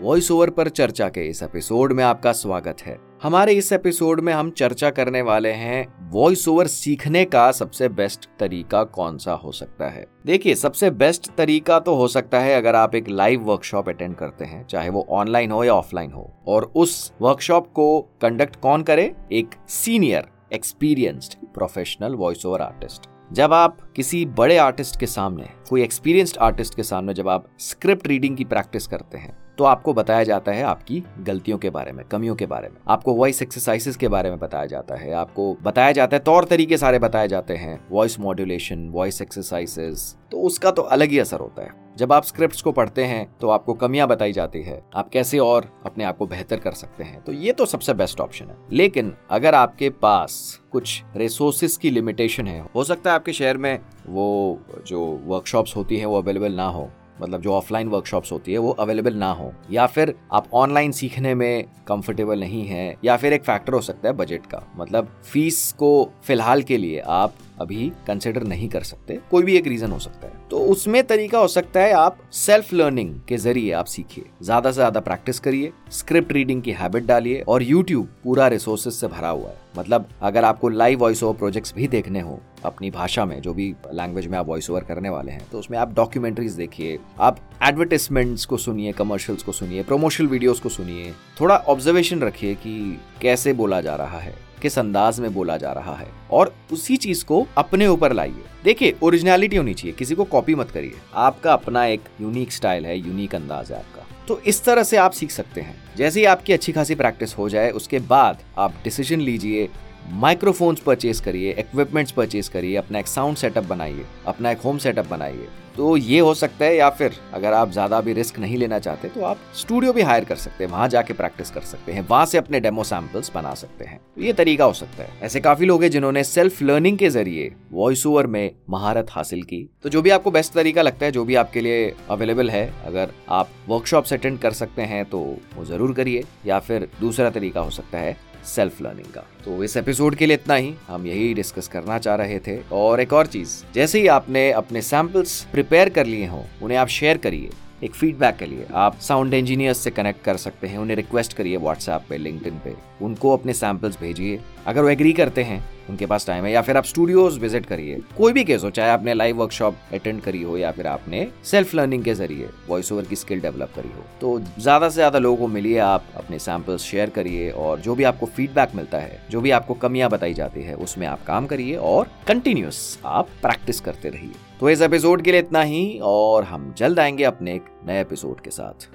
Voice over पर चर्चा के इस एपिसोड में आपका स्वागत है। हमारे इस एपिसोड में हम चर्चा करने वाले हैं वॉइस ओवर सीखने का सबसे बेस्ट तरीका कौन सा हो सकता है? देखिए, सबसे बेस्ट तरीका तो हो सकता है अगर आप एक लाइव वर्कशॉप अटेंड करते हैं, चाहे वो ऑनलाइन हो या ऑफलाइन हो। और उस वर्कशॉप को कंडक्ट कौन करे? एक senior experienced professional voice over artist जब आप किसी बड़े आर्टिस्ट के सामने, कोई एक्सपीरियंस्ड आर्टिस्ट के सामने जब आप स्क्रिप्ट रीडिंग की प्रैक्टिस करते हैं तो आपको बताया जाता है आपकी गलतियों के बारे में, कमियों के बारे में। आपको वॉइस एक्सरसाइजेस के बारे में बताया जाता है, आपको बताया जाता है, तौर तरीके सारे बताए जाते हैं वॉइस मॉड्यूलेशन वॉइस एक्सरसाइजेस तो उसका तो अलग ही असर होता है। जब आप स्क्रिप्ट्स को पढ़ते हैं तो आपको कमियाँ बताई जाती है, आप कैसे और अपने आप को बेहतर कर सकते हैं तो ये तो सबसे बेस्ट ऑप्शन है। लेकिन अगर आपके पास कुछ रिसोर्सेस की लिमिटेशन है, हो सकता है आपके शहर में वो जो वर्कशॉप्स होती हैं, वो अवेलेबल ना हो मतलब जो ऑफलाइन वर्कशॉप्स होती है, वो अवेलेबल ना हो। या फिर आप ऑनलाइन सीखने में कंफर्टेबल नहीं है, या फिर एक फैक्टर हो सकता है बजट का। मतलब फ़ीस को फ़िलहाल के लिए आप अभी कंसिडर नहीं कर सकते, कोई भी एक रीजन हो सकता है। तो उसमें तरीका हो सकता है आप सेल्फ लर्निंग के ज़रिए आप सीखिए। ज़्यादा से ज़्यादा प्रैक्टिस करिए स्क्रिप्ट रीडिंग की हैबिट डालिए और यूट्यूब पूरा रिसोर्सेज से भरा हुआ है। मतलब अगर आपको लाइव वॉइस ओवर प्रोजेक्ट्स भी देखने हो, अपनी भाषा में, जो भी लैंग्वेज में आप वॉइस ओवर करने वाले हैं तो उसमें आप डॉक्यूमेंट्रीज देखिए, आप एडवर्टिजमेंट्स को सुनिए कमर्शियल्स को सुनिए प्रमोशनल वीडियोस को सुनिए, थोड़ा ऑब्जर्वेशन रखिए कि कैसे बोला जा रहा है। किस अंदाज में बोला जा रहा है। और उसी चीज़ को अपने ऊपर लाइए। देखिए ओरिजिनलिटी होनी चाहिए, किसी को कॉपी मत करिए। आपका अपना एक यूनिक स्टाइल है यूनिक अंदाज है आपका। तो इस तरह से आप सीख सकते हैं। जैसे ही आपकी अच्छी खासी प्रैक्टिस हो जाए, उसके बाद आप डिसीज़न लीजिए माइक्रोफोन्स परचेज करिए इक्विपमेंट्स परचेज करिए, अपना एक साउंड सेटअप बनाइए, अपना एक होम सेटअप बनाइए। तो ये हो सकता है या फिर अगर आप ज़्यादा भी रिस्क नहीं लेना चाहते तो आप स्टूडियो भी हायर कर सकते हैं, वहाँ जाके प्रैक्टिस कर सकते हैं, वहाँ से अपने डेमो सैंपल्स बना सकते हैं। तो ये तरीका हो सकता है। ऐसे काफ़ी लोग हैं जिन्होंने सेल्फ लर्निंग के ज़रिए वॉइस ओवर में महारत हासिल की। तो जो भी आपको बेस्ट तरीका लगता है, जो भी आपके लिए अवेलेबल है, अगर आप वर्कशॉप अटेंड कर सकते हैं तो वो ज़रूर करिए। या फिर दूसरा तरीका हो सकता है सेल्फ लर्निंग का। तो इस एपिसोड के लिए इतना ही। हम यही डिस्कस करना चाह रहे थे। और एक और चीज़, जैसे ही आपने अपने सैंपल्स प्रिपेयर कर लिए हों, उन्हें आप शेयर करिए। एक फीडबैक के लिए। आप साउंड इंजीनियर्स से कनेक्ट कर सकते हैं। उन्हें रिक्वेस्ट करिए व्हाट्सएप पे लिंक्डइन पे। उनको अपने सैंपल्स भेजिए। अगर वो एग्री करते हैं, उनके पास टाइम है, या फिर आप स्टूडियोज विज़िट करिए, कोई भी केस हो, चाहे आपने लाइव वर्कशॉप अटेंड करी हो, या फिर आपने सेल्फ लर्निंग के ज़रिए वॉइस ओवर की स्किल डेवलप करी हो। तो ज़्यादा से ज़्यादा लोगों को मिलिए, आप अपने सैंपल्स शेयर करिए, और जो भी आपको फीडबैक मिलता है, जो भी आपको कमियाँ बताई जाती है, उसमें आप काम करिए, और कंटिन्यूस आप प्रैक्टिस करते रहिए। तो इस एपिसोड के लिए इतना ही, और हम जल्द आएँगे अपने एक नए एपिसोड के साथ।